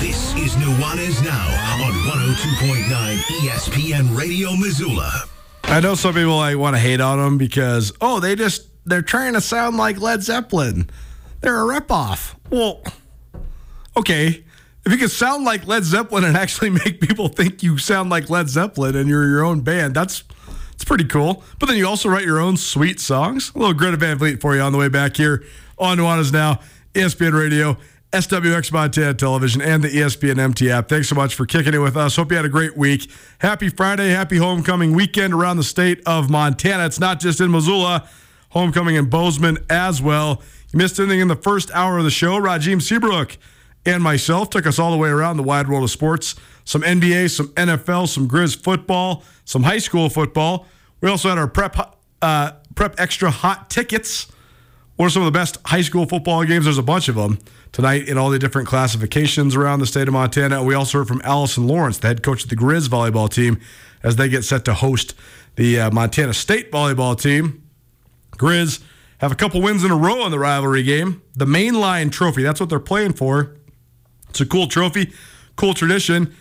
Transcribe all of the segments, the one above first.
This is Nuanez Now on 102.9 ESPN Radio Missoula. I know some people like want to hate on them because oh they just they're trying to sound like Led Zeppelin. They're a ripoff. Well, okay. If you can sound like Led Zeppelin and actually make people think you sound like Led Zeppelin and you're your own band, that's it's pretty cool. But then you also write your own sweet songs. A little Greta Van Fleet for you on the way back here on Nuanez Now, ESPN Radio. SWX Montana Television, and the ESPN MT app. Thanks so much for kicking it with us. Hope you had a great week. Happy Friday, happy homecoming weekend around the state of Montana. It's not just in Missoula, homecoming in Bozeman as well. You missed anything in the first hour of the show? Rajim Seabrook and myself took us all the way around the wide world of sports. Some NBA, some NFL, some Grizz football, some high school football. We also had our prep uh, prep extra hot tickets. What are some of the best high school football games? There's a bunch of them tonight in all the different classifications around the state of Montana. We also heard from Allison Lawrence, the head coach of the Grizz volleyball team, as they get set to host the uh, Montana State volleyball team. Grizz have a couple wins in a row in the rivalry game. The mainline trophy, that's what they're playing for. It's a cool trophy, cool tradition.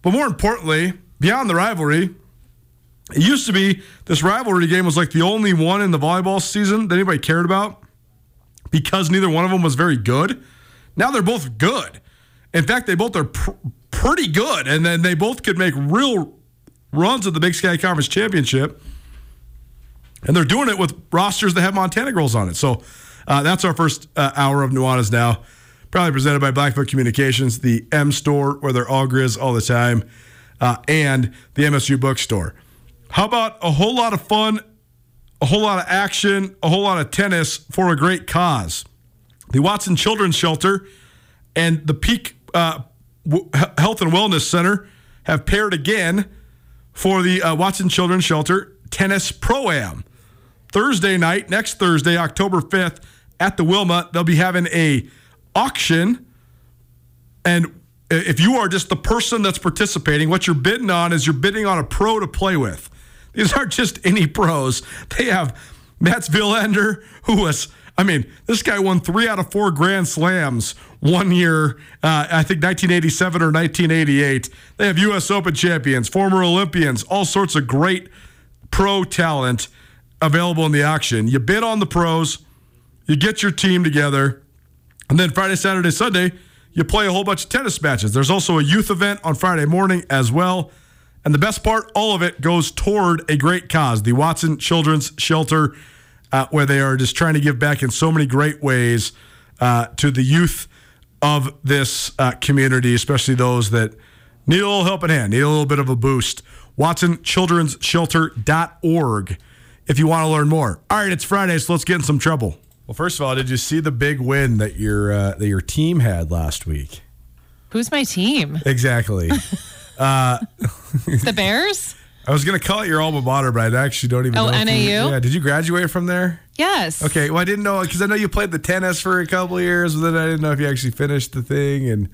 But more importantly, beyond the rivalry, it used to be this rivalry game was like the only one in the volleyball season that anybody cared about because neither one of them was very good. Now they're both good. In fact, they both are pr- pretty good, and then they both could make real runs at the Big Sky Conference Championship. And they're doing it with rosters that have Montana girls on it. So uh, that's our first uh, hour of Nuanez now. Probably presented by Blackfoot Communications, the M Store, where they're all grizz all the time, uh, and the MSU Bookstore. How about a whole lot of fun, a whole lot of action, a whole lot of tennis for a great cause? the Watson Children's Shelter and the Peak uh, Health and Wellness Center have paired again for the uh, Watson Children's Shelter Tennis Pro Am. Thursday night, next Thursday, October 5th, at the Wilma, they'll be having a auction. And if you are just the person that's participating, what you're bidding on is you're bidding on a pro to play with. These aren't just any pros. They have Mats Wilander, who was I mean, this guy won three out of four Grand Slams one year, uh, I think 1987 or 1988. They have U.S. Open champions, former Olympians, all sorts of great pro talent available in the auction. You bid on the pros, you get your team together, and then Friday, Saturday, Sunday, you play a whole bunch of tennis matches. There's also a youth event on Friday morning as well. And the best part, all of it goes toward a great cause the Watson Children's Shelter uh, where they are just trying to give back in so many great ways uh, to the youth of this uh, community, especially those that need a little help at hand, need a little bit of a boost. WatsonChildren'sShelter.org if you want to learn more. All right, it's Friday, so let's get in some trouble. Well, first of all, did you see the big win that your uh, that your team had last week? Who's my team? Exactly. uh, the Bears. I was gonna call it your alma mater, but I actually don't even. Oh, know NAU. You, yeah, did you graduate from there? Yes. Okay. Well, I didn't know because I know you played the tennis for a couple years, but then I didn't know if you actually finished the thing. And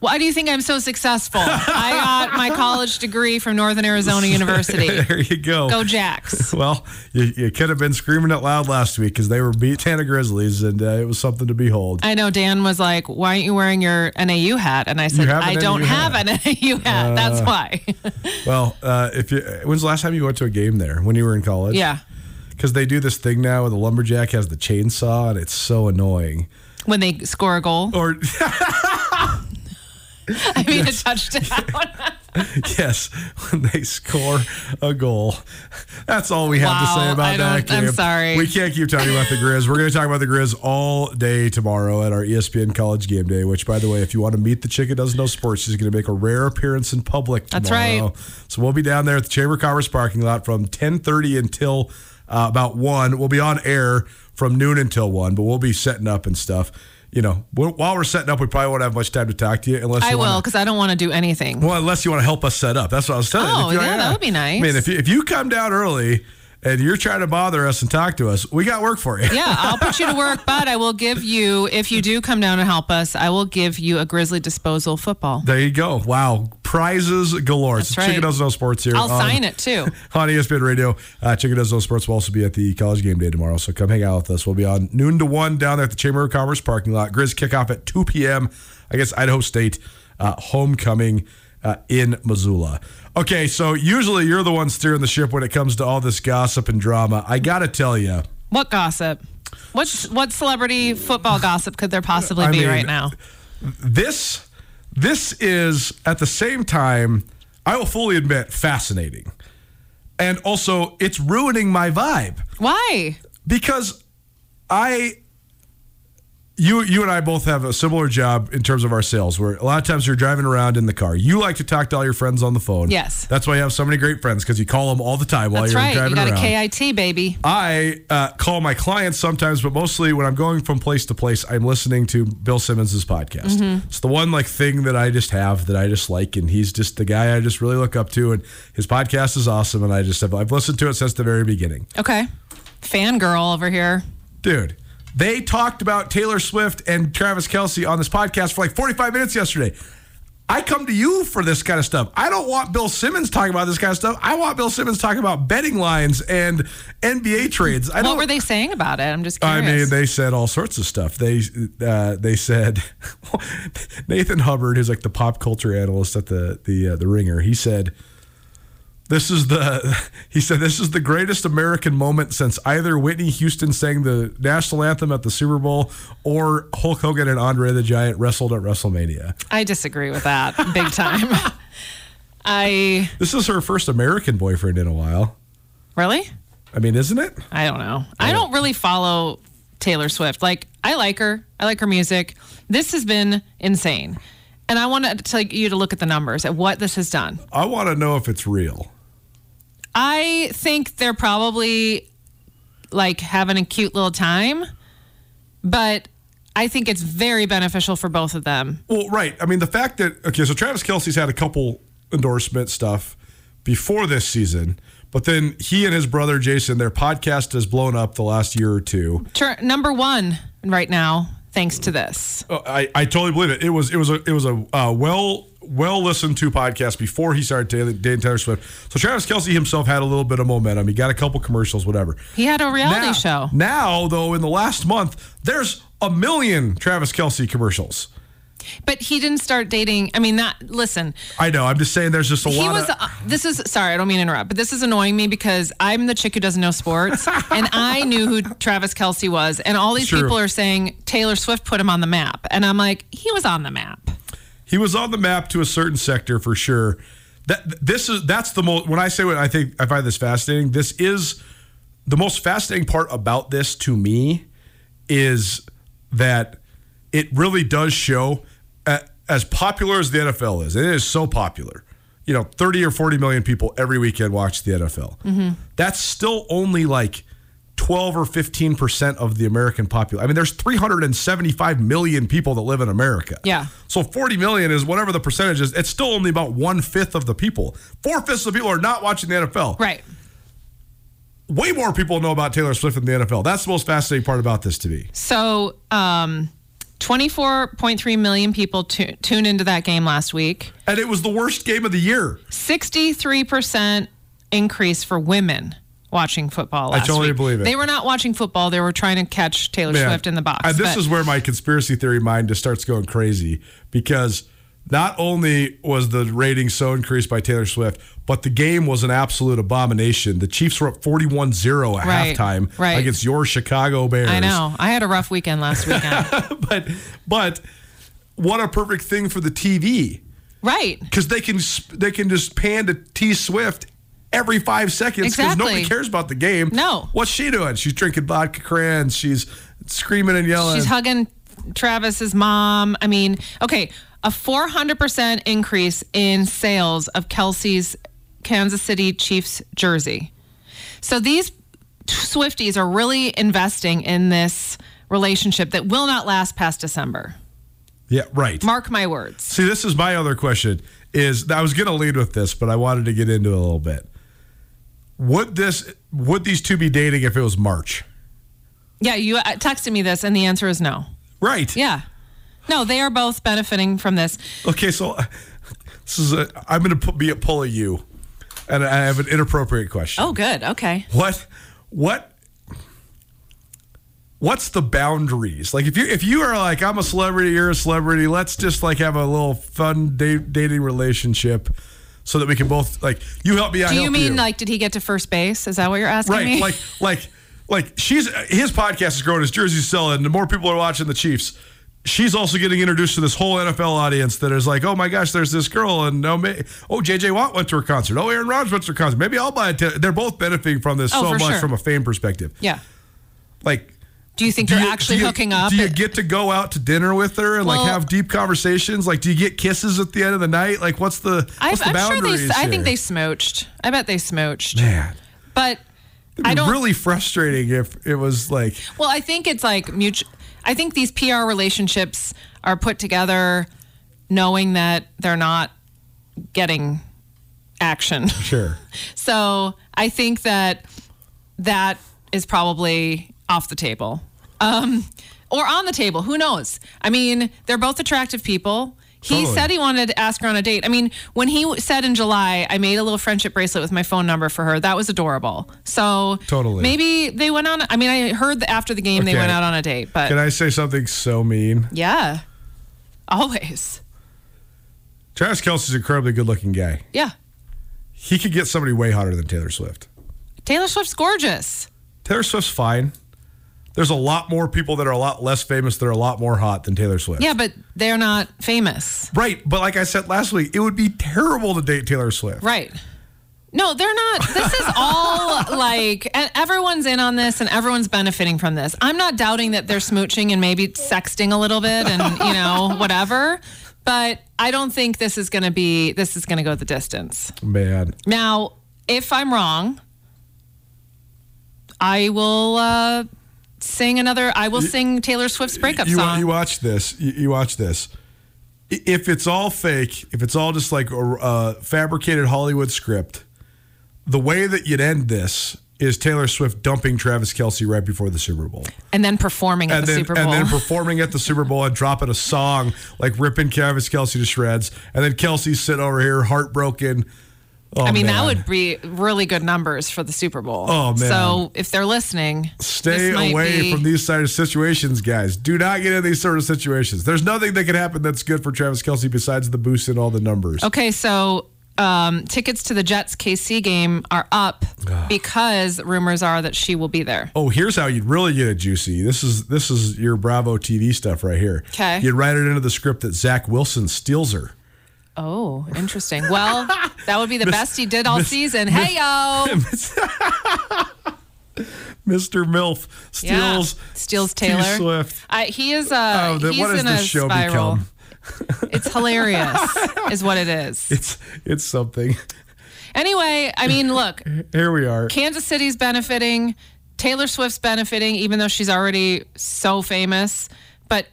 why do you think I'm so successful? I got my college degree from Northern Arizona University. there you go. Go Jacks. well, you, you could have been screaming it loud last week because they were beat Tana Grizzlies, and uh, it was something to behold. I know Dan was like, "Why aren't you wearing your NAU hat?" And I said, "I don't NAU have hat. an NAU hat. Uh, That's why." well, uh, if you, when's the last time you went to a game there? When you were in college? Yeah. Because they do this thing now where the lumberjack has the chainsaw, and it's so annoying. When they score a goal. Or. I mean, yes. a touchdown. yes, when they score a goal. That's all we have wow, to say about that game. I'm sorry. We can't keep talking about the Grizz. We're going to talk about the Grizz all day tomorrow at our ESPN College Game Day, which, by the way, if you want to meet the chick that doesn't know sports, she's going to make a rare appearance in public tomorrow. That's right. So we'll be down there at the Chamber of Commerce parking lot from 1030 until uh, about 1. We'll be on air from noon until 1, but we'll be setting up and stuff you know, while we're setting up, we probably won't have much time to talk to you unless I you will because I don't want to do anything. Well, unless you want to help us set up. That's what I was telling oh, you. Oh, yeah, that would be nice. I mean, if you, if you come down early and you're trying to bother us and talk to us, we got work for you. yeah, I'll put you to work, but I will give you, if you do come down and help us, I will give you a Grizzly disposal football. There you go. Wow. Prizes galore. That's right. Chicken Doesn't Know Sports here. I'll sign it too. On ESPN Radio. Uh, Chicken Doesn't Know Sports will also be at the college game day tomorrow. So come hang out with us. We'll be on noon to 1 down there at the Chamber of Commerce parking lot. Grizz kickoff at 2 p.m. I guess Idaho State uh, homecoming uh, in Missoula. Okay, so usually you're the one steering the ship when it comes to all this gossip and drama. I got to tell you. What gossip? What's what celebrity football gossip could there possibly I be mean, right now? This this is at the same time, I will fully admit, fascinating. And also it's ruining my vibe. Why? Because I you you and I both have a similar job in terms of our sales where a lot of times you're driving around in the car. You like to talk to all your friends on the phone. Yes. That's why you have so many great friends because you call them all the time while That's you're right. driving You got around. a KIT baby. I uh, call my clients sometimes, but mostly when I'm going from place to place, I'm listening to Bill Simmons' podcast. Mm-hmm. It's the one like thing that I just have that I just like, and he's just the guy I just really look up to, and his podcast is awesome, and I just have I've listened to it since the very beginning. Okay. Fangirl over here. Dude, they talked about Taylor Swift and Travis Kelce on this podcast for like 45 minutes yesterday. I come to you for this kind of stuff. I don't want Bill Simmons talking about this kind of stuff. I want Bill Simmons talking about betting lines and NBA trades. I What were they saying about it? I'm just I mean, they said all sorts of stuff. They uh, they said Nathan Hubbard, who's like the pop culture analyst at the the uh, the Ringer, he said this is the he said this is the greatest American moment since either Whitney Houston sang the national anthem at the Super Bowl or Hulk Hogan and Andre the Giant wrestled at WrestleMania. I disagree with that big time. I This is her first American boyfriend in a while. really? I mean, isn't it? I don't know. I don't really follow Taylor Swift. Like, I like her. I like her music. This has been insane. And I want to tell you to look at the numbers at what this has done. I want to know if it's real. I think they're probably like having a cute little time, but I think it's very beneficial for both of them. Well, right. I mean, the fact that okay, so Travis Kelce's had a couple endorsement stuff before this season, but then he and his brother Jason, their podcast has blown up the last year or two. Tur- number one right now, thanks to this. Oh, I, I totally believe it. It was it was a it was a uh, well well listened to podcast before he started dating Taylor Swift. So Travis Kelce himself had a little bit of momentum. He got a couple commercials, whatever. He had a reality now, show. Now, though, in the last month, there's a million Travis Kelce commercials. But he didn't start dating. I mean, that, listen, I know. I'm just saying there's just a he lot was, of. uh, this is, sorry, I don't mean to interrupt, but this is annoying me because I'm the chick who doesn't know sports and I knew who Travis Kelce was. And all these True. people are saying Taylor Swift put him on the map. And I'm like, he was on the map. He was on the map to a certain sector for sure. That this is that's the most when I say what I think I find this fascinating. This is the most fascinating part about this to me is that it really does show uh, as popular as the NFL is. It is so popular. You know, 30 or 40 million people every weekend watch the NFL. That's still only like 12 or 15% of the American population. I mean, there's 375 million people that live in America. Yeah. So 40 million is whatever the percentage is. It's still only about one fifth of the people. Four fifths of the people are not watching the NFL. Right. Way more people know about Taylor Swift than the NFL. That's the most fascinating part about this to me. So, um, 24.3 million people tu- tuned into that game last week. And it was the worst game of the year. 63% increase for women watching football I totally week. believe it. They were not watching football. They were trying to catch Taylor Man, Swift in the box. And this But- is where my conspiracy theory mind just starts going crazy because not only was the rating so increased by Taylor Swift, but the game was an absolute abomination. The Chiefs were up 41 0 at Right, halftime right. against your Chicago Bears. I know. I had a rough weekend last weekend. but, but what a perfect thing for the TV right. because they can they can just pan to T Swift every five seconds because Exactly. nobody cares about the game. No. what's she doing? She's drinking vodka crayons. She's screaming and yelling. She's hugging Travis's mom. I mean, okay, a 400% increase in sales of Kelce's Kansas City Chiefs jersey. So these Swifties are really investing in this relationship that will not last past December. Yeah, right. Mark my words. See, this is my other question. Is I was going to lead with this, but I wanted to get into it a little bit. Would this would these two be dating if it was March? Yeah, you uh, texted me this, and the answer is no. Right. Yeah. No, they are both benefiting from this. Okay, so uh, this is a. I'm going to be a pull of you, and I have an inappropriate question. Oh, good. Okay. What what what's the boundaries? Like if you if you are like I'm a celebrity, you're a celebrity, let's just like have a little fun da- dating relationship so that we can both like you help me I Do you mean like did he get to first base? Is that what you're asking right me? like like like she's his podcast is growing his jersey's selling the more people are watching the Chiefs she's also getting introduced to this whole NFL audience that is like, oh my gosh, there's this girl, and oh, may, oh JJ Watt went to her concert. Oh, Aaron Rodgers went to her concert. Maybe I'll buy a ticket. They're both benefiting from this Oh, so much sure. from a fame perspective. yeah. Like, Do you think do they're you- actually you- hooking up? Do you get to go out to dinner with her and like have deep conversations? Like, do you get kisses at the end of the night? Like, what's the what's I, the I'm sure they. I think they smooched. I bet they smooched. man. But I don't. really frustrating if it was like Well, I think it's like mutual. I think these PR relationships are put together knowing that they're not getting action. sure. So I think that that is probably off the table. Um, or on the table. Who knows? I mean, they're both attractive people. He Totally. said he wanted to ask her on a date. I mean, when he said in July, I made a little friendship bracelet with my phone number for her, that was adorable. So Totally. maybe they went on. I mean, I heard that after the game they went out on a date, but Can I say something so mean? yeah, always. Travis Kelce's an incredibly good looking guy. Yeah. He could get somebody way hotter than Taylor Swift. Taylor Swift's gorgeous. Taylor Swift's fine. There's a lot more people that are a lot less famous that are a lot more hot than Taylor Swift. Yeah, but they're not famous. Right. But like I said last week, it would be terrible to date Taylor Swift. Right. No, they're not. This is all like, and everyone's in on this and everyone's benefiting from this. I'm not doubting that they're smooching and maybe sexting a little bit and, you know, whatever. But I don't think this is going to be, this is going to go the distance. Man. Now, if I'm wrong, I will uh, sing another, I will sing Taylor Swift's breakup you, song. you watch this. You, you watch this. If it's all fake, if it's all just like a, a fabricated Hollywood script, the way that you'd end this is Taylor Swift dumping Travis Kelce right before the Super Bowl. and then performing at and the then Super Bowl. and then performing at the Super Bowl and dropping a song like ripping Travis Kelce to shreds, and then Kelce's sitting over here heartbroken. Oh, I mean, that would be really good numbers for the Super Bowl. Oh, man. So if they're listening, stay away be- from these sort of situations, guys. Do not get in these sort of situations. There's nothing that can happen that's good for Travis Kelce besides the boost in all the numbers. Okay, so um, tickets to the Jets KC game are up because rumors are that she will be there. Oh, here's how you'd really get it juicy. This is this is your Bravo TV stuff right here. 'Kay. You'd write it into the script that Zach Wilson steals her. Oh, interesting. Well, that would be the best he did all season. Hey yo, Mr. Milf yeah, steals steals T Taylor. Swift. I, he is. Uh, Oh, then he's what does in this a show spiral. become? It's hilarious, is what it is. It's it's something. Anyway, I mean, look, Here we are. Kansas City's benefiting. Taylor Swift's benefiting, even though she's already so famous. But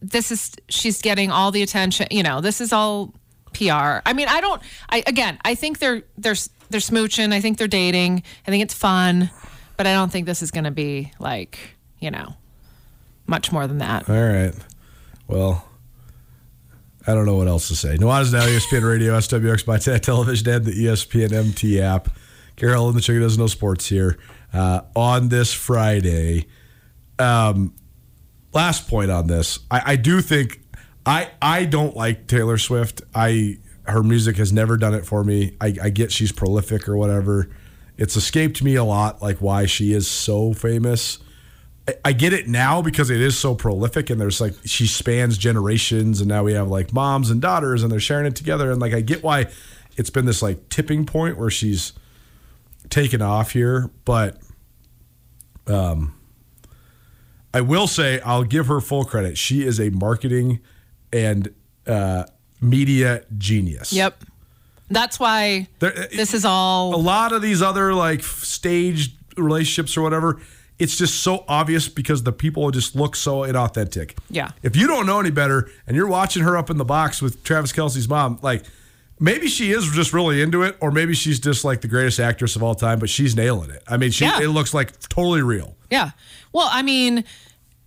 this is she's getting all the attention. You know, this is all PR. I mean, I don't. I again, I think they're they're they're smooching. I think they're dating. I think it's fun, but I don't think this is going to be like you know much more than that. All right. Well, I don't know what else to say. Nuanez Now, ESPN Radio, SWX by Tech Television, and the ESPN MT app. Carol and the Chicken Doesn't Know Sports here uh, on this Friday. Um, last point on this. I, I do think I I don't like Taylor Swift. I her music has never done it for me. I, I get she's prolific or whatever. It's escaped me a lot, like why she is so famous. I- I get it now because it is so prolific and there's like she spans generations and now we have like moms and daughters and they're sharing it together and like I get why it's been this like tipping point where she's taken off here, but um I will say I'll give her full credit. She is a marketing and uh media genius. Yep, that's why There- this is all. a lot of these other like staged relationships or whatever it's just so obvious because the people just look so inauthentic. Yeah. If you don't know any better and you're watching her up in the box with Travis Kelce's mom, like maybe she is just really into it, or maybe she's just like the greatest actress of all time, but she's nailing it. I mean, she Yeah. it looks like totally real. Yeah. Well, I mean,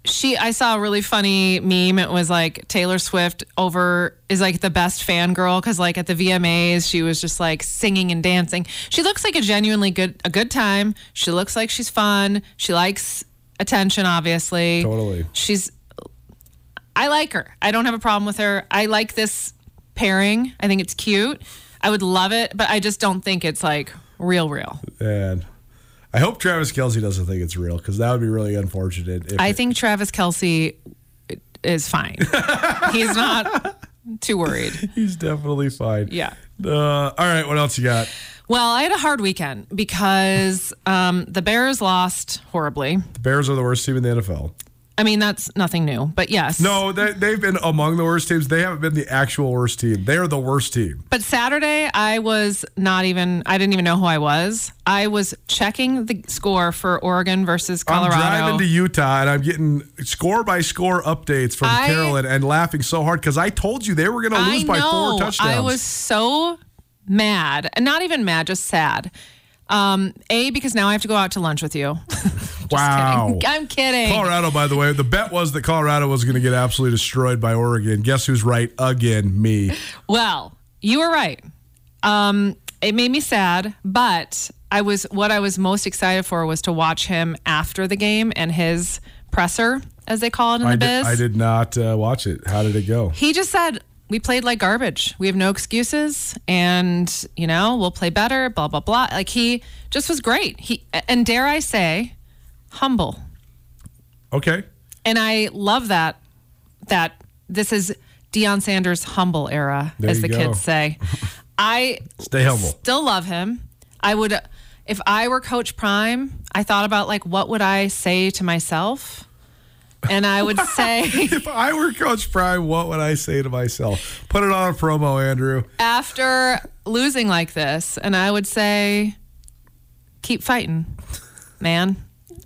she I saw a really funny meme. It was like Taylor Swift over is like the best fangirl because like at the VMAs she was just like singing and dancing. She looks like a genuinely good a good time. She looks like she's fun. She likes attention, obviously. Totally. She's I like her. I don't have a problem with her. I like this pairing. I think it's cute. I would love it, but I just don't think it's like real real. And I hope Travis Kelce doesn't think it's real because that would be really unfortunate. If I it- think Travis Kelce is fine. He's not too worried. he's definitely fine. Yeah. Uh, all right. What else you got? Well, I had a hard weekend because um, the Bears lost horribly. The Bears are the worst team in the NFL. I mean, that's nothing new, but yes. No, they, they've been among the worst teams. They haven't been the actual worst team. They are the worst team. But Saturday, I was not even, I didn't even know who I was. I was checking the score for Oregon versus Colorado. I'm driving to Utah and I'm getting score by score updates from I- Carolyn and laughing so hard because I told you they were going to lose I by four touchdowns. I was so mad, and not even mad, just sad. Um, a because now I have to go out to lunch with you. Wow. kidding. I'm kidding. Colorado, by the way, the bet was that Colorado was going to get absolutely destroyed by Oregon. Guess who's right again? Me. Well, you were right. Um, it made me sad, but I was what I was most excited for was to watch him after the game and his presser, as they call it in the biz. did, I did not uh, watch it. How did it go? He just said we played like garbage. We have no excuses, and you know we'll play better. Blah blah blah. Like he just was great. He and dare I say, humble. Okay. And I love that. That this is Deion Sanders' humble era, There as the go. kids say. I Stay humble. Still love him. I would, if I were Coach Prime, I thought about like what would I say to myself, and I would say If I were Coach Prime, what would I say to myself? Put it on a promo, Andrew. after losing like this, and I would say, keep fighting, man.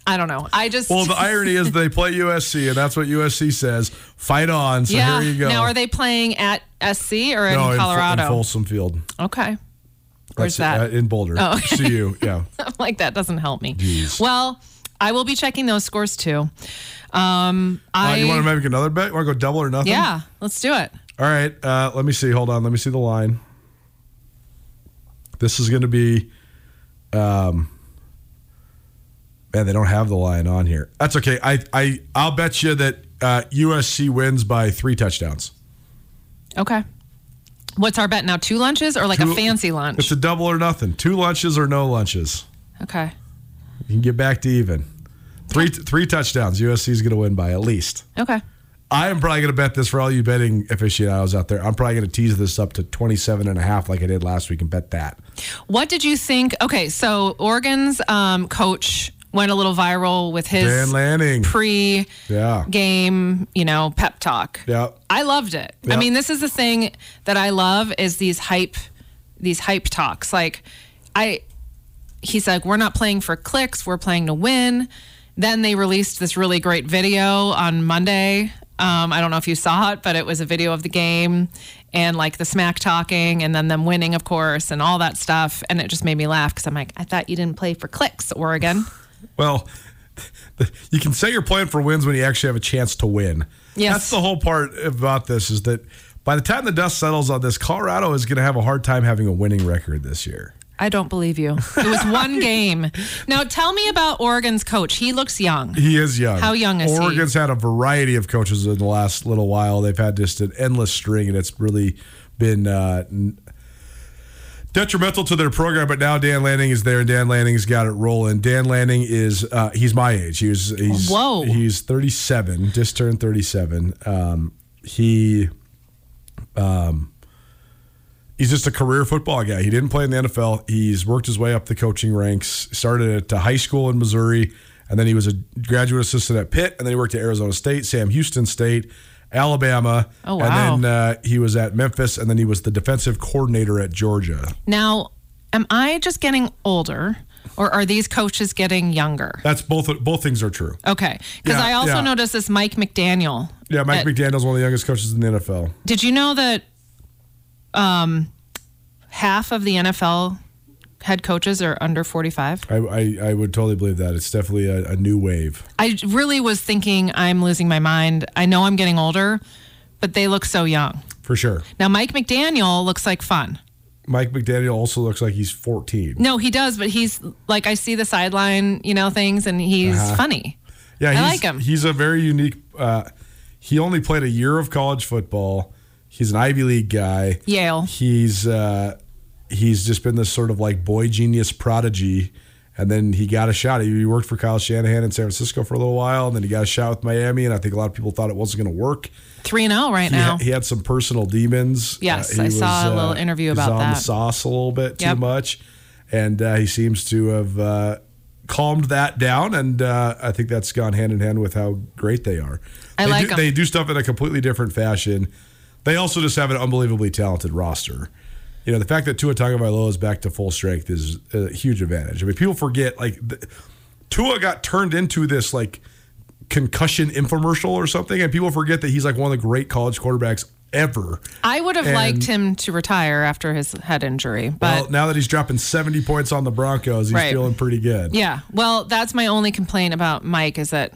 I don't know. I just Well, the irony is they play USC, and that's what USC says. Fight on. So yeah. here you go. Now are they playing at SC or in no, Colorado? In, Folsom Field. okay. Where's That's it, that? uh, in Boulder. Oh, okay. CU. Yeah. Like that doesn't help me. Jeez. Well, I will be checking those scores too. Um, Uh, you want to make another bet? Want to go double or nothing? yeah, let's do it. All right. Uh, let me see. Hold on. Let me see the line. This is going to be. Um, man, they don't have the line on here. That's okay. I I I'll bet you that uh, USC wins by three touchdowns. Okay. What's our bet now? Two lunches or like Two- a fancy lunch? It's a double or nothing. Two lunches or no lunches. okay. You can get back to even. Three three touchdowns. USC is going to win by at least. Okay. I am probably going to bet this for all you betting aficionados out there. I'm probably going to tease this up to 27 and a half like I did last week and bet that. What did you think? Okay, so Oregon's um, coach went a little viral with his Dan Lanning. pre Yeah. game, you know, pep talk. Yeah. I loved it. I mean, this is the thing that I love is these hype these hype talks. Like I he's like we're not playing for clicks, we're playing to win. Then they released this really great video on Monday. Um, I don't know if you saw it, but it was a video of the game and like the smack talking and then them winning, of course, and all that stuff. And it just made me laugh because I'm like, I thought you didn't play for clicks, Oregon. Well, you can say you're playing for wins when you actually have a chance to win. Yes. That's the whole part about this is that by the time the dust settles on this, Colorado is going to have a hard time having a winning record this year. I don't believe you. It was one game. Now tell me about Oregon's coach. He looks young. He is young. How young is he? Oregon's had a variety of coaches in the last little while. They've had just an endless string, and it's really been uh, detrimental to their program. But now Dan Lanning is there, and Dan Lanning's got it rolling. Dan Lanning is uh, he's my age. He was he's Whoa. he's 37, just turned 37. Um, he um, he's just a career football guy. He didn't play in the NFL. He's worked his way up the coaching ranks. Started at uh, high school in Missouri, and then he was a graduate assistant at Pitt, and then he worked at Arizona State, Sam Houston State, Alabama, Oh, wow. and then uh, he was at Memphis, and then he was the defensive coordinator at Georgia. Now, am I just getting older or are these coaches getting younger? That's both both things are true. Okay, because Yeah, I also yeah. noticed this Mike McDaniel. Yeah, Mike at- McDaniel's one of the youngest coaches in the NFL. Did you know that um, half of the NFL head coaches are under 45? I, I, I would totally believe that. It's definitely a, a new wave. I really was thinking I'm losing my mind. I know I'm getting older, but they look so young. For sure. Now, Mike McDaniel looks like fun. Mike McDaniel also looks like he's 14. No, he does, but he's like, I see the sideline, you know, things, and he's Uh-huh. funny. Yeah, I he's, like him. He's a very unique. Uh, he only played a year of college football. He's an Ivy League guy. Yale. He's uh, he's just been this sort of like boy genius prodigy, and then he got a shot. He worked for Kyle Shanahan in San Francisco for a little while, and then he got a shot with Miami. And I think a lot of people thought it wasn't going to work. 3 and 0 right He, now. he had some personal demons. Uh, Yes, he I saw a little interview he was about on the that. sauce a little bit too Yep. much, and uh, he seems to have uh, calmed that down. And uh, I think that's gone hand in hand with how great they are. I they like do, 'em. They do stuff in a completely different fashion. They also just have an unbelievably talented roster. You know, the fact that Tua Tagovailoa is back to full strength is a huge advantage. I mean, people forget like the, Tua got turned into this like concussion infomercial or something, and people forget that he's like one of the great college quarterbacks ever. I would have And- liked him to retire after his head injury, but well, now that he's dropping 70 points on the Broncos, he's Right. feeling pretty good. yeah. Well, that's my only complaint about Mike is that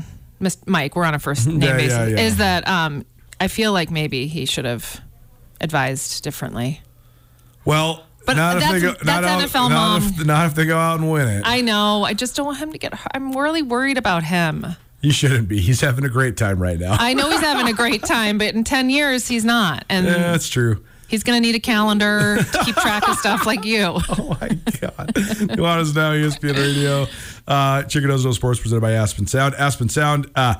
Mike, we're on a first name Yeah, basis, yeah, yeah. is that um, I feel like maybe he should have advised differently. Well, But not if they that's- go, not, that's out- NFL not mom. if, not if they go out and win it. I know. I just don't want him to get hurt. I'm really worried about him. you shouldn't be. He's having a great time right now. I know he's having a great time, but in 10 years, he's not. And yeah, that's true. he's going to need a calendar to keep track of stuff like you. Oh my God. Nuanez Now, ESPN Radio. Uh, Chicken No Sports presented by Aspen Sound. Aspen Sound, uh,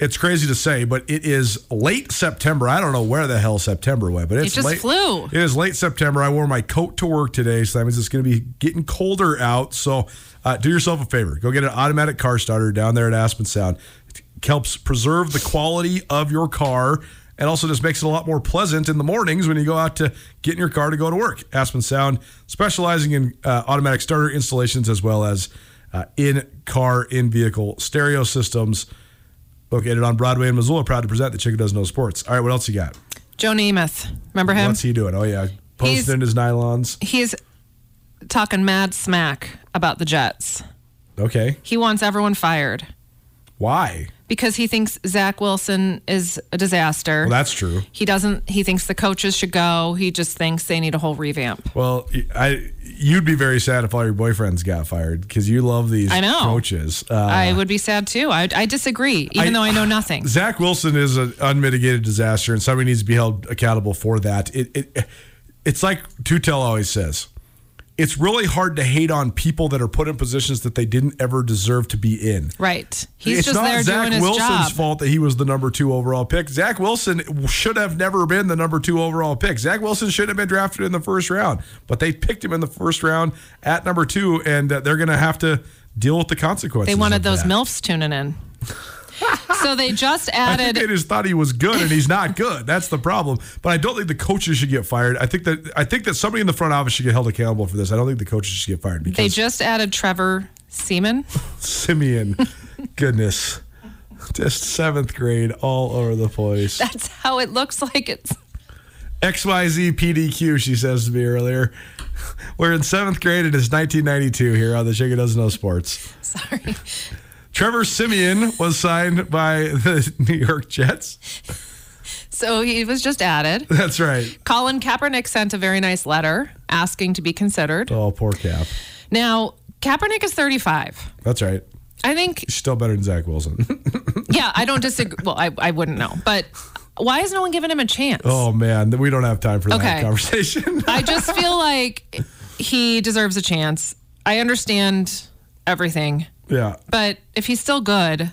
it's crazy to say, but it is late September. I don't know where the hell September went, but it's just late. flew. It is late September. I wore my coat to work today, so that means it's going to be getting colder out. So uh, do yourself a favor. Go get an automatic car starter down there at Aspen Sound. It helps preserve the quality of your car and also just makes it a lot more pleasant in the mornings when you go out to get in your car to go to work. Aspen Sound, specializing in uh, automatic starter installations as well as uh, in car, in vehicle stereo systems. Located on Broadway in Missoula, proud to present the Chicken Does No Sports. All right, what else you got? Joe Namath. Remember him? What's he doing? Oh yeah, posting He's- in his nylons. He's talking mad smack about the Jets. Okay, He wants everyone fired why? Because he thinks Zach Wilson is a disaster. Well, that's true. he doesn't. He thinks the coaches should go. He just thinks they need a whole revamp. Well, I you'd be very sad if all your boyfriends got fired because you love these I know. coaches. Uh, I would be sad too. I, I disagree, even I- though I know nothing. Zach Wilson is an unmitigated disaster, and somebody needs to be held accountable for that. It, it it's like Tutel always says. It's really hard to hate on people that are put in positions that they didn't ever deserve to be in. Right. He's it's just not there Zach doing Wilson's job. fault that he was the number two overall pick. Zach Wilson should have never been the number two overall pick. Zach Wilson should have been drafted in the first round, but they picked him in the first round at number two, and uh, they're going to have to deal with the consequences. They wanted those that. MILFs tuning in. So they just added. they just thought he was good, and he's not good. That's the problem. But I don't think the coaches should get fired. I think that I think that somebody in the front office should get held accountable for this. I don't think the coaches should get fired because They just added Trevor Seaman. Siemian, goodness, just seventh grade all over the place. That's how it looks like it's. XYZ PDQ, she says to me earlier. We're in seventh grade and it's 1992 here on the Chicken Doesn't Know Sports. Sorry. Trevor Siemian was signed by the New York Jets. So he was just added. That's right. Colin Kaepernick sent a very nice letter asking to be considered. Oh, poor Cap. Now, Kaepernick is 35. That's right. I think, He's still better than Zach Wilson. yeah, I don't disagree. Well, I, I wouldn't know. But why is no one giving him a chance? oh, man. We don't have time for that conversation. I just feel like he deserves a chance. I understand everything, yeah. but if he's still good,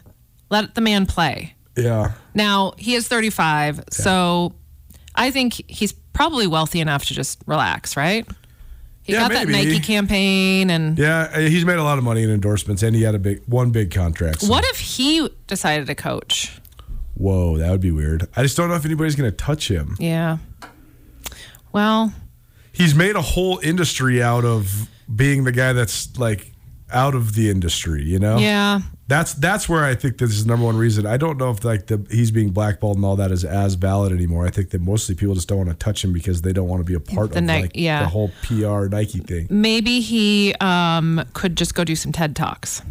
let the man play. Yeah. Now, he is 35, so I think he's probably wealthy enough to just relax, right? He Yeah, got that. Nike campaign and Yeah. He's made a lot of money in endorsements and he had a big one big contract. so- what if he decided to coach? Whoa, that would be weird. I just don't know if anybody's going to touch him. Yeah. Well, he's made a whole industry out of being the guy that's like out of the industry. You know, Yeah. that's that's where I think this is the number one reason. I don't know if like the he's being blackballed and all that is as valid anymore. I think that mostly people just don't want to touch him because they don't want to be a part The of Ni- like yeah. the whole PR Nike thing. Maybe he um, could just go do some TED Talks.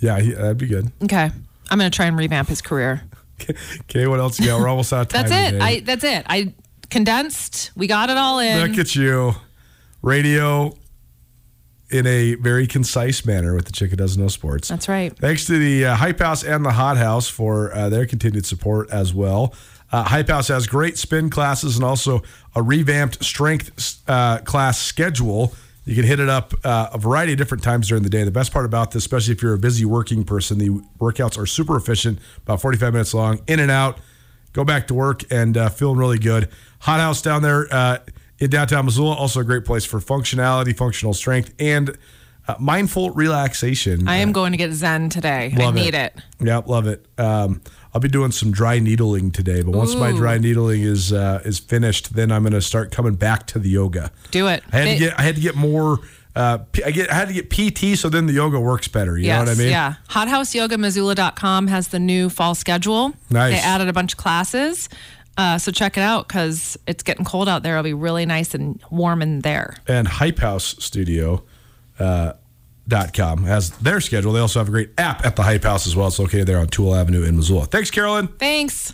Yeah, he, that'd be good. Okay. I'm going to try and revamp his career. Okay, what else? Yeah, we're almost out of time. That's it. I that's it. I condensed. We got it all in. Look at you, radio in a very concise manner with the Chicken Doesn't Know Sports. That's right. Thanks to the uh, Hype House and the Hot House for uh, their continued support as well. Uh, Hype House has great spin classes and also a revamped strength uh, class schedule. You can hit it up uh, a variety of different times during the day. The best part about this, especially if you're a busy working person, the workouts are super efficient, about 45 minutes long, in and out. Go back to work and uh, feeling really good. Hot House down there uh, in downtown Missoula, also a great place for functionality, functional strength, and uh, mindful relaxation. I am going to get Zen today. Love I need it. Yeah, love it. Um, I'll be doing some dry needling today, but once my dry needling is uh, is finished, then I'm going to start coming back to the yoga. Do it. I had to get I had to get more. Uh, I get I had to get PT, so then the yoga works better. You yes, know what I mean? Yeah. HotHouseYogaMissoula.com has the new fall schedule. Nice. They added a bunch of classes. Uh, so check it out because it's getting cold out there. It'll be really nice and warm in there. And Hype House Studio. Uh, Dot com has their schedule. They also have a great app at the Hype House as well. It's located there on Toole Avenue in Missoula. Thanks, Carolyn. Thanks.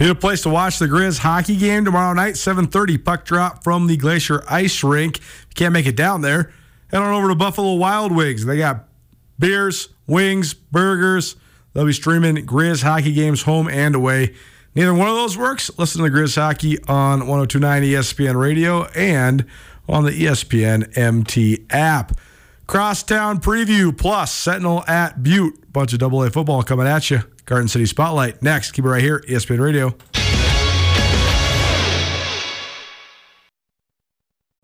Need a place to watch the Grizz hockey game tomorrow night, 7:30 puck drop from the Glacier Ice Rink. If you can't make it down there, head on over to Buffalo Wild Wings. They got beers, wings, burgers. They'll be streaming Grizz hockey games home and away. Neither one of those works. Listen to the Grizz hockey on 1029 ESPN radio and on the ESPN MT app. Crosstown preview plus Sentinel at Butte. Bunch of double A football coming at you. Garden City Spotlight next. Keep it right here, ESPN Radio.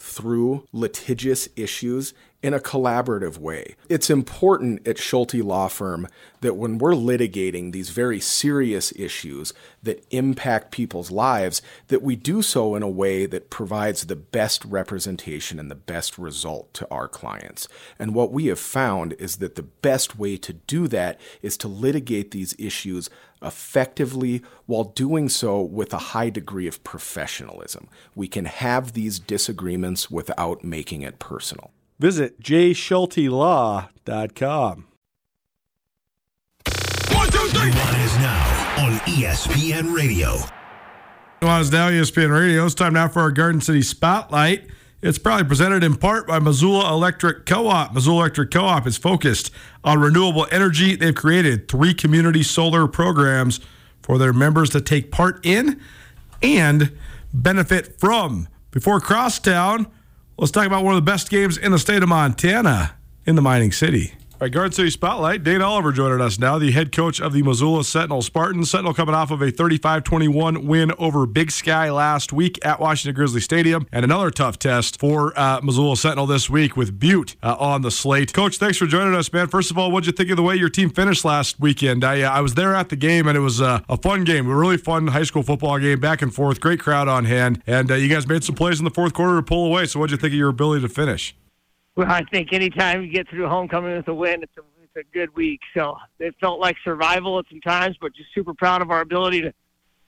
through litigious issues in a collaborative way. It's important at Schulte Law Firm that when we're litigating these very serious issues that impact people's lives, that we do so in a way that provides the best representation and the best result to our clients. And what we have found is that the best way to do that is to litigate these issues effectively while doing so with a high degree of professionalism. We can have these disagreements without making it personal. Visit jschultelaw.com. One is now on ESPN Radio. Well, it's now ESPN Radio. It's time now for our Garden City Spotlight. It's probably presented in part by Missoula Electric Co-op. Missoula Electric Co-op is focused on renewable energy. They've created three community solar programs for their members to take part in and benefit from. Before Crosstown, let's talk about one of the best games in the state of Montana in the mining city. Right, Garden City Spotlight. Dane Oliver joining us now, the head coach of the Missoula Sentinel Spartans. Sentinel coming off of a 35 21 win over Big Sky last week at Washington Grizzly Stadium, and another tough test for uh, Missoula Sentinel this week with Butte uh, on the slate. Coach, thanks for joining us, man. First of all, what'd you think of the way your team finished last weekend? I, uh, I was there at the game, and it was uh, a fun game, a really fun high school football game, back and forth. Great crowd on hand, and uh, you guys made some plays in the fourth quarter to pull away. So, what'd you think of your ability to finish? Well, I think anytime you get through homecoming with a win, it's a, it's a good week. So it felt like survival at some times, but just super proud of our ability to,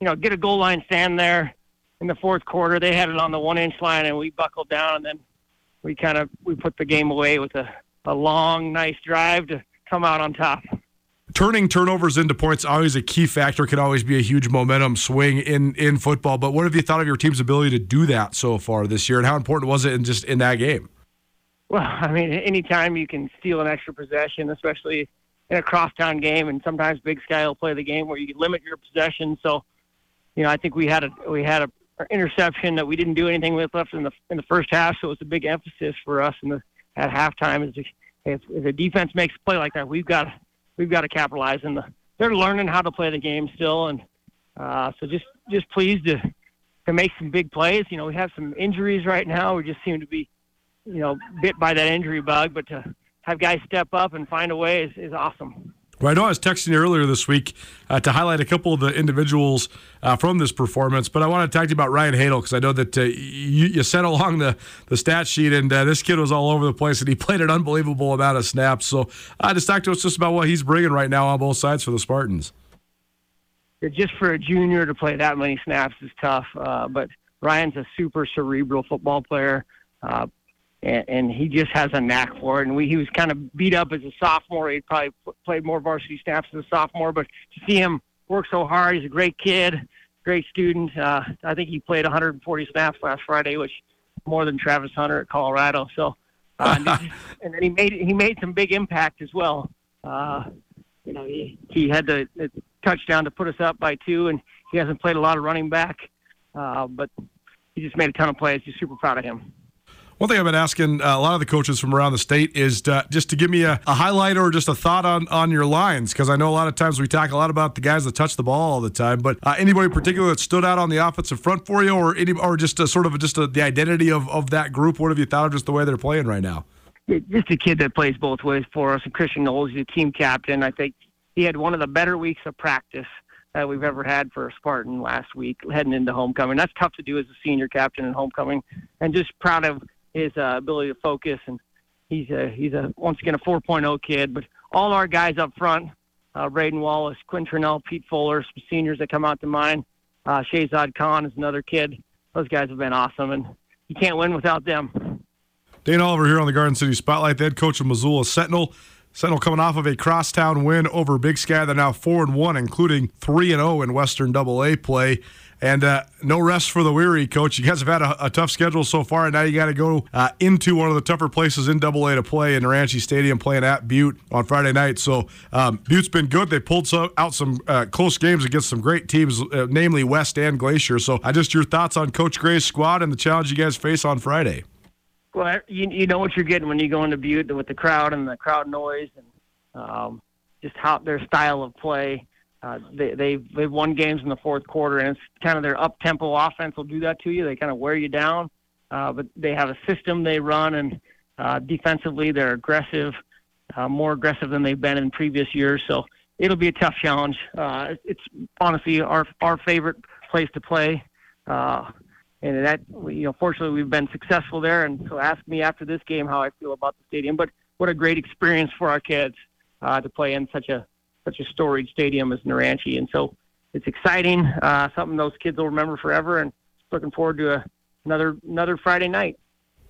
you know, get a goal line stand there in the fourth quarter. They had it on the one inch line, and we buckled down, and then we kind of we put the game away with a, a long, nice drive to come out on top. turning turnovers into points always a key factor can always be a huge momentum swing in in football but what have you thought of your team's ability to do that so far this year and how important was it in just in that game Well, I mean, anytime you can steal an extra possession, especially in a crosstown game, and sometimes Big Sky will play the game where you limit your possession. So, you know, I think we had a we had a interception that we didn't do anything with left in the in the first half, so it was a big emphasis for us in the at halftime. Is if, if the defense makes a play like that, we've got we've got to capitalize. And the, they're learning how to play the game still, and uh, so just just pleased to to make some big plays. You know, we have some injuries right now. We just seem to be, you know, bit by that injury bug, but to have guys step up and find a way is, is awesome. Well, I know I was texting you earlier this week uh, to highlight a couple of the individuals uh, from this performance, but I want to talk to you about Ryan Hadel because I know that uh, you, you sent along the, the stat sheet, and uh, this kid was all over the place, and he played an unbelievable amount of snaps. So uh, just talk to us just about what he's bringing right now on both sides for the Spartans. Just for a junior to play that many snaps is tough, uh, but Ryan's a super cerebral football player and, and he just has a knack for it. And we, he was kind of beat up as a sophomore. He probably played more varsity snaps as a sophomore, but to see him work so hard, he's a great kid, great student. Uh, I think he played 140 snaps last Friday, which more than Travis Hunter at Colorado. So, uh, and, then he made he made some big impact as well. Uh, you know, he he had the, the touchdown to put us up by two, and he hasn't played a lot of running back, uh, but he just made a ton of plays. Just super proud of him. One thing I've been asking uh, a lot of the coaches from around the state is to, just to give me a, a highlight or just a thought on, on your lines, because I know a lot of times we talk a lot about the guys that touch the ball all the time. But uh, anybody in particular that stood out on the offensive front for you, or any, or just a, sort of just a, the identity of, of that group? What have you thought of just the way they're playing right now? Just a kid that plays both ways for us. And Christian Knowles, he's a team captain. I think he had one of the better weeks of practice that we've ever had for a Spartan last week heading into homecoming. That's tough to do as a senior captain in homecoming, and just proud of his uh, ability to focus. And he's a, he's a once again a 4.0 kid. But all our guys up front, uh, Braden Wallace, Quinn Trinnell, Pete Fuller, some seniors that come out to mind. Uh, Shahzad Khan is another kid. Those guys have been awesome, and you can't win without them. Dane Oliver here on the Garden City Spotlight, the head coach of Missoula Sentinel. Sentinel coming off of a crosstown win over Big Sky. They're now four and one, including three and zero oh in Western Double A play. And uh, no rest for the weary, coach. You guys have had a, a tough schedule so far, and now you got to go uh, into one of the tougher places in Double A to play in Naranche Stadium, playing at Butte on Friday night. So um, Butte's been good. They pulled out some uh, close games against some great teams, uh, namely West and Glacier. So, I just your thoughts on Coach Gray's squad and the challenge you guys face on Friday. Well, you you know what you're getting when you go into Butte with the crowd and the crowd noise and um, just how their style of play. Uh, they, they've they've won games in the fourth quarter, and it's kind of their up tempo offense will do that to you. They kind of wear you down, uh, but they have a system they run, and uh, defensively they're aggressive, uh, more aggressive than they've been in previous years. So it'll be a tough challenge. Uh, it's honestly our our favorite place to play, uh, and that you know fortunately we've been successful there. And so ask me after this game how I feel about the stadium. But what a great experience for our kids uh, to play in such a such a storied stadium as Naranche. And so it's exciting, uh, something those kids will remember forever, and looking forward to a, another another Friday night.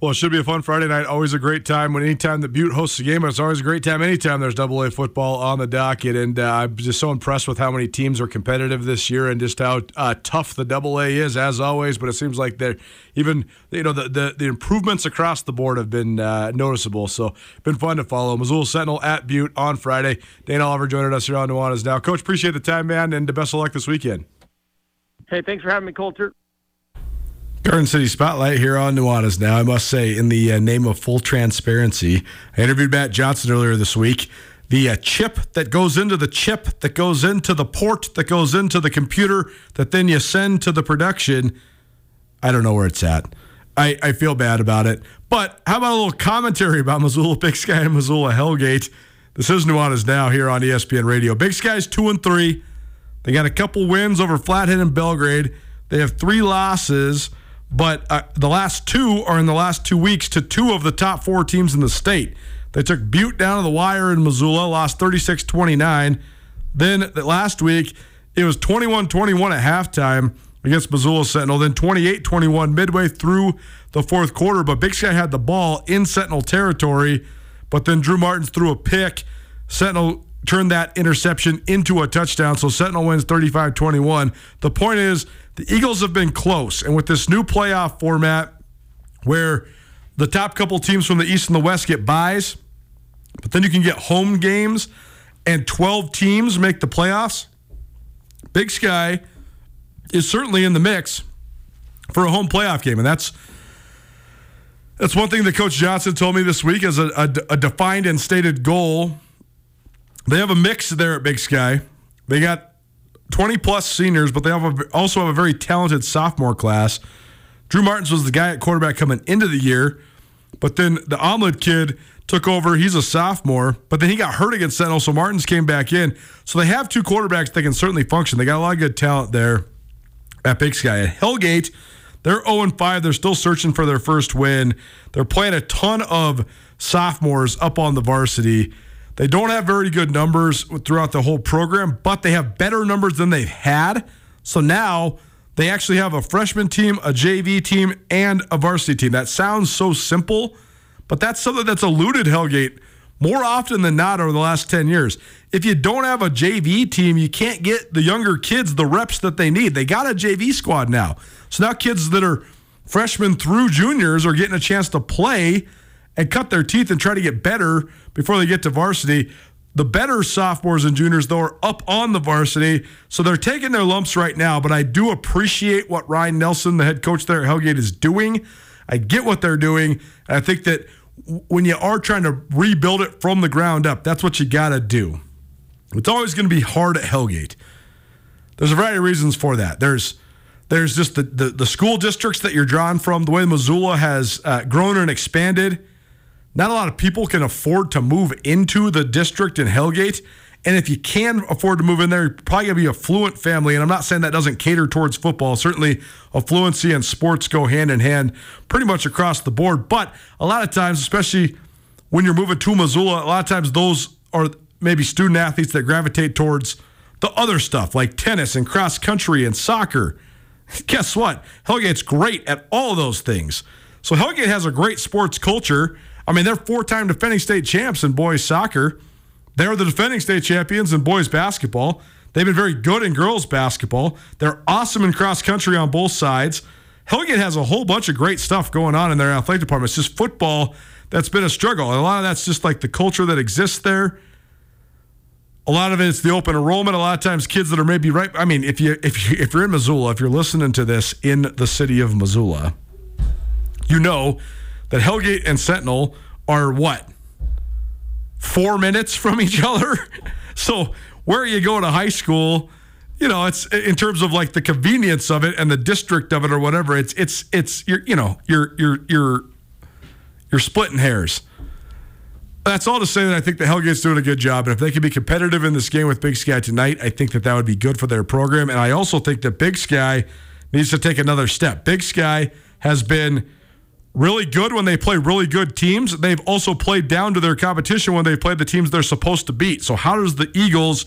Well, it should be a fun Friday night. Always a great time when anytime the Butte hosts a game. It's always a great time anytime there's Double A football on the docket. And uh, I'm just so impressed with how many teams are competitive this year and just how uh, tough the Double A is, as always. But it seems like they're even you know the the, the improvements across the board have been uh, noticeable. So been fun to follow. Missoula Sentinel at Butte on Friday. Dane Oliver joining us here on Nuanez now. Coach, appreciate the time, man, and the best of luck this weekend. Hey, thanks for having me, Colter. Garden City Spotlight here on Nuanez now. I must say, in the uh, name of full transparency, I interviewed Matt Johnson earlier this week. The uh, chip that goes into the chip that goes into the port that goes into the computer that then you send to the production. I don't know where it's at. I, I feel bad about it. But how about a little commentary about Missoula Big Sky and Missoula Hellgate? This is Nuanez now here on ESPN Radio. Big Sky's two and three. They got a couple wins over Flathead and Belgrade. They have three losses but uh, the last two are in the last two weeks to two of the top four teams in the state. They took Butte down to the wire in Missoula, lost 36 29. Then last week, it was 21 21 at halftime against Missoula Sentinel, then 28 21 midway through the fourth quarter. But Big Sky had the ball in Sentinel territory, but then Drew Martins threw a pick. Sentinel turned that interception into a touchdown. So Sentinel wins 35 21. The point is, the Eagles have been close. And with this new playoff format where the top couple teams from the East and the West get buys, but then you can get home games and 12 teams make the playoffs. Big Sky is certainly in the mix for a home playoff game, and that's that's one thing that Coach Johnson told me this week as a, a, a defined and stated goal. They have a mix there at Big Sky. They got 20 plus seniors, but they also have a very talented sophomore class. Drew Martins was the guy at quarterback coming into the year, but then the omelet kid took over. He's a sophomore, but then he got hurt against Sentinel, so Martins came back in. So they have two quarterbacks that can certainly function. They got a lot of good talent there at Big Sky. At Hellgate, they're 0 5. They're still searching for their first win. They're playing a ton of sophomores up on the varsity. They don't have very good numbers throughout the whole program, but they have better numbers than they've had. So now they actually have a freshman team, a JV team, and a varsity team. That sounds so simple, but that's something that's eluded Hellgate more often than not over the last 10 years. If you don't have a JV team, you can't get the younger kids the reps that they need. They got a JV squad now. So now kids that are freshmen through juniors are getting a chance to play and cut their teeth and try to get better before they get to varsity. The better sophomores and juniors, though, are up on the varsity. So they're taking their lumps right now. But I do appreciate what Ryan Nelson, the head coach there at Hellgate, is doing. I get what they're doing. I think that when you are trying to rebuild it from the ground up, that's what you got to do. It's always going to be hard at Hellgate. There's a variety of reasons for that. There's there's just the, the, the school districts that you're drawn from, the way Missoula has uh, grown and expanded. Not a lot of people can afford to move into the district in Hellgate. And if you can afford to move in there, you're probably going to be a fluent family. And I'm not saying that doesn't cater towards football. Certainly, affluency and sports go hand in hand pretty much across the board. But a lot of times, especially when you're moving to Missoula, a lot of times those are maybe student athletes that gravitate towards the other stuff like tennis and cross country and soccer. Guess what? Hellgate's great at all those things. So Hellgate has a great sports culture. I mean, they're four time defending state champs in boys soccer. They're the defending state champions in boys basketball. They've been very good in girls basketball. They're awesome in cross country on both sides. Hellgate has a whole bunch of great stuff going on in their athletic department. It's just football that's been a struggle. And a lot of that's just like the culture that exists there. A lot of it is the open enrollment. A lot of times, kids that are maybe right. I mean, if you if you if you're in Missoula, if you're listening to this in the city of Missoula, you know that Hellgate and Sentinel are what four minutes from each other. so where you go to high school, you know, it's in terms of like the convenience of it and the district of it or whatever. It's it's it's you're you know you're you're you're you're splitting hairs. That's all to say that I think the Hellgate's doing a good job, and if they can be competitive in this game with Big Sky tonight, I think that that would be good for their program. And I also think that Big Sky needs to take another step. Big Sky has been really good when they play really good teams. They've also played down to their competition when they played the teams they're supposed to beat. So how does the Eagles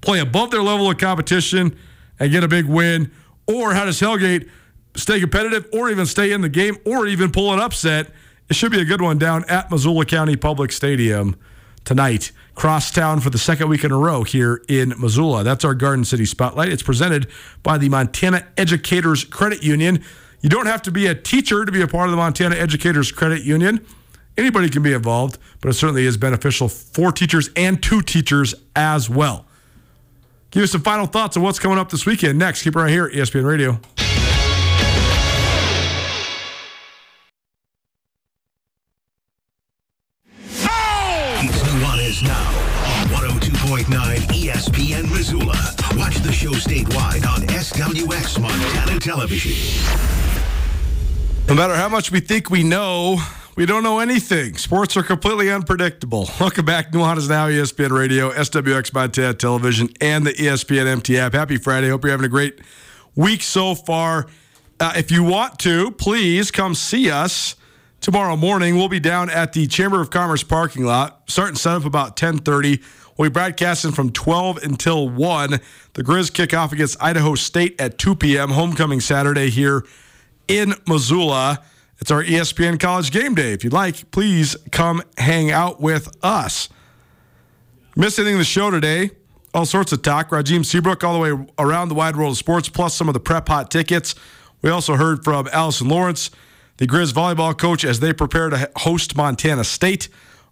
play above their level of competition and get a big win? Or how does Hellgate stay competitive or even stay in the game or even pull an upset? It should be a good one down at Missoula County Public Stadium tonight. Crosstown for the second week in a row here in Missoula. That's our Garden City Spotlight. It's presented by the Montana Educators Credit Union. You don't have to be a teacher to be a part of the Montana Educators Credit Union. Anybody can be involved, but it certainly is beneficial for teachers and to teachers as well. Give us some final thoughts on what's coming up this weekend. Next, keep it right here ESPN Radio. 102.9 ESPN Missoula. Watch the show statewide on SWX Montana Television. No matter how much we think we know, we don't know anything. Sports are completely unpredictable. Welcome back. Nuanez Now, ESPN Radio, SWX Montana Television, and the ESPN MT app. Happy Friday. Hope you're having a great week so far. Uh, if you want to, please come see us tomorrow morning. We'll be down at the Chamber of Commerce parking lot, starting set up about 1030. We'll be broadcasting from 12 until 1. The Grizz kick off against Idaho State at 2 p.m. Homecoming Saturday here in Missoula. It's our ESPN College Game Day. If you'd like, please come hang out with us. Miss anything in the show today? All sorts of talk. Rajim Seabrook all the way around the wide world of sports, plus some of the prep hot tickets. We also heard from Allison Lawrence, the Grizz volleyball coach, as they prepare to host Montana State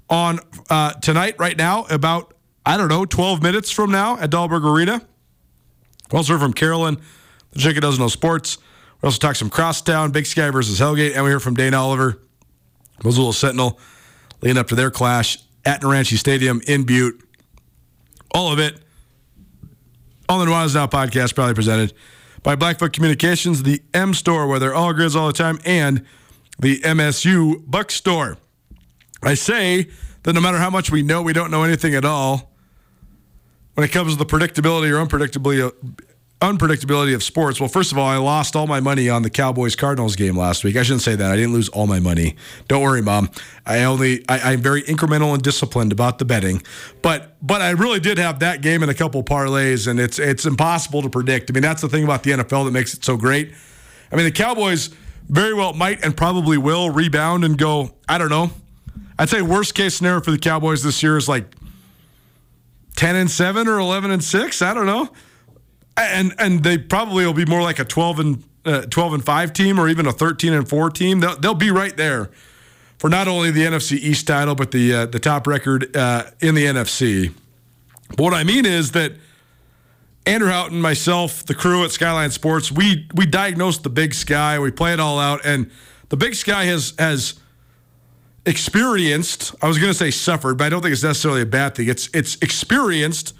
on uh, tonight, right now, about, I don't know, 12 minutes from now at Dahlberg Arena. We also heard from Carolyn, the chick who doesn't know sports. We also talked some crosstown, Big Sky versus Hellgate, and we heard from Dane Oliver, Missoula Sentinel, leading up to their clash at Naranche Stadium in Butte. All of it on the Nuanez Now podcast, proudly presented by Blackfoot Communications, the M Store, where they're all Grizz all the time, and the MSU Buck Store. I say that no matter how much we know, we don't know anything at all when it comes to the predictability or unpredictability unpredictability of sports. Well, first of all, I lost all my money on the Cowboys Cardinals game last week. I shouldn't say that. I didn't lose all my money. Don't worry, mom. I only I, am very incremental and disciplined about the betting. But but I really did have that game in a couple parlays, and it's it's impossible to predict. I mean, that's the thing about the NFL that makes it so great. I mean, the Cowboys very well might and probably will rebound and go. I don't know. I'd say worst case scenario for the Cowboys this year is like ten and seven or eleven and six. I don't know. And and they probably will be more like a 12 and uh, 12 and 5 team or even a 13 and 4 team. They'll, they'll be right there for not only the NFC East title but the uh, the top record uh, in the NFC but what I mean is that Andrew Houghton myself the crew at Skyline Sports we we diagnosed the big sky. We play it all out. And the big sky has has experienced I was going to say suffered but I don't think it's necessarily a bad thing it's it's experienced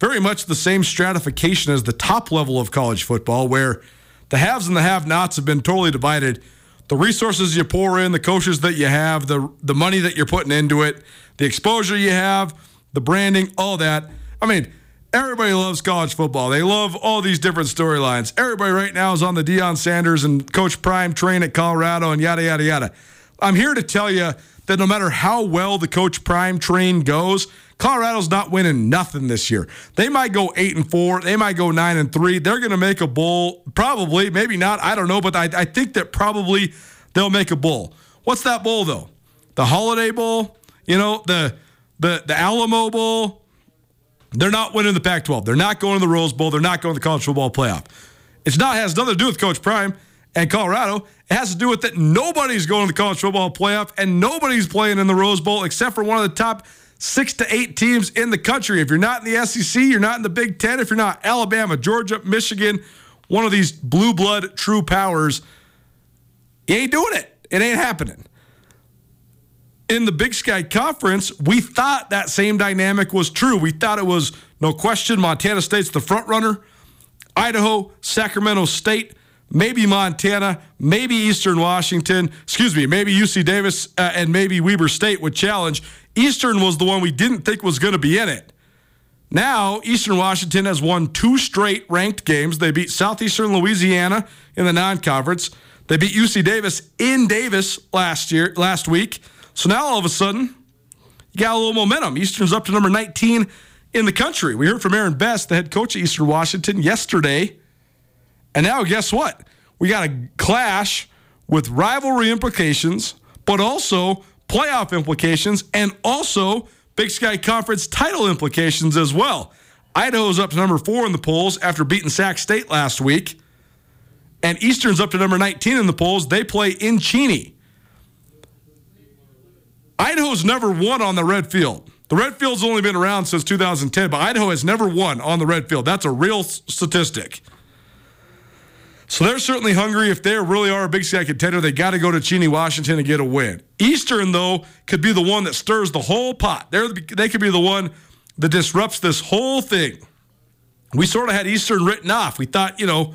very much the same stratification as the top level of college football, where the haves and the have nots have been totally divided. The resources you pour in, the coaches that you have, the, the money that you're putting into it, the exposure you have, the branding, all that. I mean, everybody loves college football. They love all these different storylines. Everybody right now is on the Deion Sanders and Coach Prime train at Colorado and yada, yada, yada. I'm here to tell you that no matter how well the Coach Prime train goes, Colorado's not winning nothing this year. They might go eight and four. They might go nine and three. They're going to make a bowl, probably, maybe not. I don't know, but I, I think that probably they'll make a bowl. What's that bowl though? The Holiday Bowl, you know, the the the Alamo Bowl. They're not winning the Pac-12. They're not going to the Rose Bowl. They're not going to the college football playoff. It's not has nothing to do with Coach Prime and Colorado. It has to do with that nobody's going to the college football playoff and nobody's playing in the Rose Bowl except for one of the top six to eight teams in the country. If you're not in the SEC, you're not in the Big Ten. If you're not Alabama, Georgia, Michigan, one of these blue blood true powers, you ain't doing it. It ain't happening. In the Big Sky Conference, we thought that same dynamic was true. We thought it was no question Montana State's the front runner. Idaho, Sacramento State, maybe Montana, maybe Eastern Washington, excuse me, maybe UC Davis, uh, and maybe Weber State would challenge. Eastern was the one we didn't think was going to be in it. Now, Eastern Washington has won two straight ranked games. They beat Southeastern Louisiana in the non-conference. They beat UC Davis in Davis last year, last week. So now all of a sudden, you got a little momentum. Eastern's up to number 19 in the country. We heard from Aaron Best, the head coach of Eastern Washington, yesterday. And now, guess what? We got a clash with rivalry implications, but also playoff implications, and also Big Sky Conference title implications as well. Idaho's up to number four in the polls after beating Sac State last week. And Eastern's up to number 19 in the polls. They play in Cheney. Idaho's never won on the red field. The red field's only been around since 2010, but Idaho has never won on the red field. That's a real statistic. So they're certainly hungry. If they really are a Big Sky contender, they got to go to Cheney, Washington, and get a win. Eastern, though, could be the one that stirs the whole pot. They're, they could be the one that disrupts this whole thing. We sort of had Eastern written off. We thought, you know,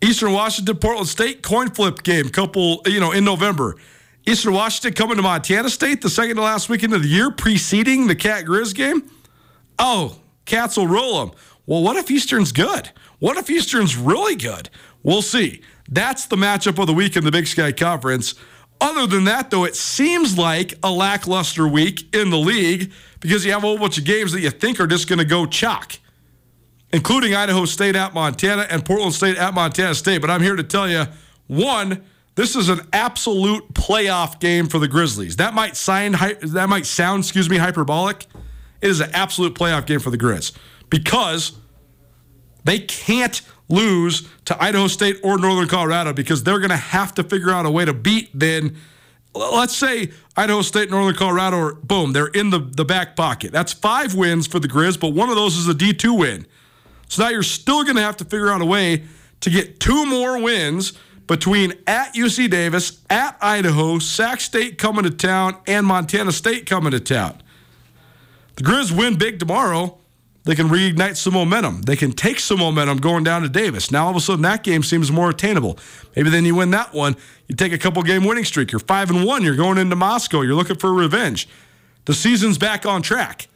Eastern Washington, Portland State coin flip game, couple, you know, in November. Eastern Washington coming to Montana State the second to last weekend of the year, preceding the Cat Grizz game. Oh, Cats will roll them. Well, what if Eastern's good? What if Eastern's really good? We'll see. That's the matchup of the week in the Big Sky Conference. Other than that, though, it seems like a lackluster week in the league because you have a whole bunch of games that you think are just going to go chalk, including Idaho State at Montana and Portland State at Montana State. But I'm here to tell you one, this is an absolute playoff game for the Grizzlies. That might sign that might sound, excuse me, hyperbolic. It is an absolute playoff game for the Grizz because they can't lose to Idaho State or Northern Colorado because they're going to have to figure out a way to beat then let's say Idaho State, Northern Colorado, or boom, they're in the, the back pocket. That's five wins for the Grizz, but one of those is a D2 win. So now you're still going to have to figure out a way to get two more wins between at UC Davis, at Idaho, Sac State coming to town, and Montana State coming to town. The Grizz win big tomorrow they can reignite some momentum. They can take some momentum going down to Davis. Now all of a sudden that game seems more attainable. Maybe then you win that one. You take a couple game winning streak. You're five and one. You're going into Moscow. You're looking for revenge. The season's back on track.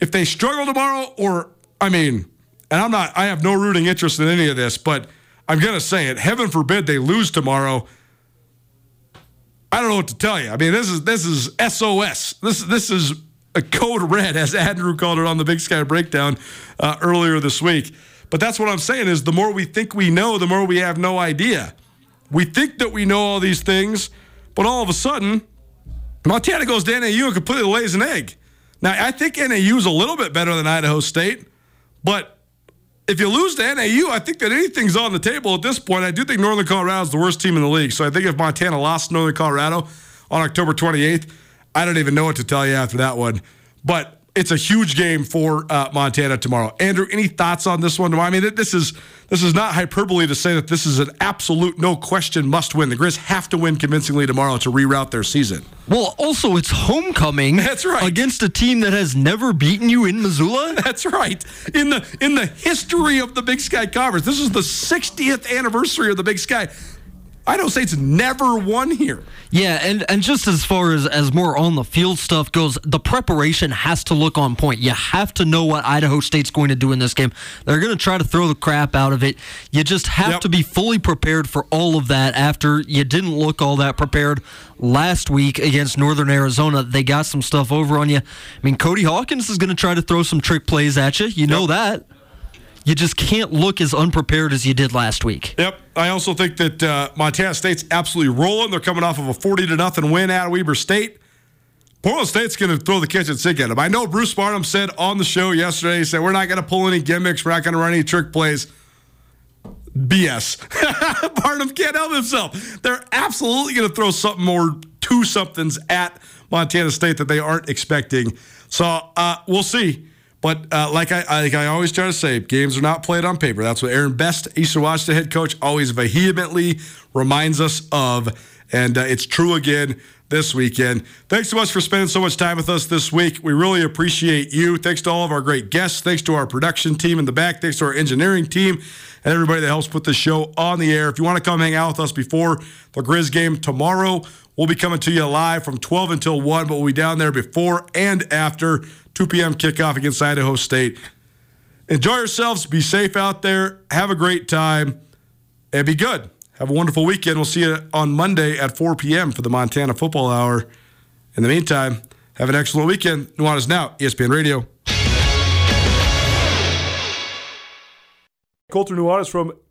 If they struggle tomorrow, or I mean, and I'm not, I have no rooting interest in any of this, but I'm gonna say it. Heaven forbid they lose tomorrow. I don't know what to tell you. I mean, this is this is SOS. This this is a code red, as Andrew called it on the Big Sky Breakdown uh, earlier this week. But that's what I'm saying is the more we think we know, the more we have no idea. We think that we know all these things, but all of a sudden, Montana goes to NAU and completely lays an egg. Now, I think NAU is a little bit better than Idaho State, but if you lose to NAU, I think that anything's on the table at this point. I do think Northern Colorado is the worst team in the league. So I think if Montana lost Northern Colorado on October 28th, I don't even know what to tell you after that one. But it's a huge game for uh, Montana tomorrow. Andrew, any thoughts on this one? I mean, this is this is not hyperbole to say that this is an absolute no question must win. The Grizz have to win convincingly tomorrow to reroute their season. Well, also it's homecoming. That's right. Against a team that has never beaten you in Missoula. That's right. In the in the history of the Big Sky Conference, this is the 60th anniversary of the Big Sky. Idaho State's never won here. Yeah, and, and just as far as, as more on the field stuff goes, the preparation has to look on point. You have to know what Idaho State's going to do in this game. They're going to try to throw the crap out of it. You just have yep. to be fully prepared for all of that after you didn't look all that prepared last week against Northern Arizona. They got some stuff over on you. I mean, Cody Hawkins is going to try to throw some trick plays at you. You know that you just can't look as unprepared as you did last week. Yep. I also think that uh, Montana State's absolutely rolling. They're coming off of a 40 to nothing win at Weber State. Portland State's going to throw the kitchen sink at them. I know Bruce Barnum said on the show yesterday, he said, We're not going to pull any gimmicks. We're not going to run any trick plays. BS. Barnum can't help himself. They're absolutely going to throw something more two somethings at Montana State that they aren't expecting. So uh, we'll see. But uh, like I like I always try to say, games are not played on paper. That's what Aaron Best, Eastern Washington head coach, always vehemently reminds us of, and uh, it's true again this weekend. Thanks so much for spending so much time with us this week. We really appreciate you. Thanks to all of our great guests. Thanks to our production team in the back. Thanks to our engineering team and everybody that helps put the show on the air. If you want to come hang out with us before the Grizz game tomorrow, we'll be coming to you live from 12 until 1, but we'll be down there before and after 2 p.m. kickoff against Idaho State. Enjoy yourselves. Be safe out there. Have a great time. And be good. Have a wonderful weekend. We'll see you on Monday at 4 p.m. for the Montana Football Hour. In the meantime, have an excellent weekend. Nuanez Now, ESPN Radio. Colter Nuanez from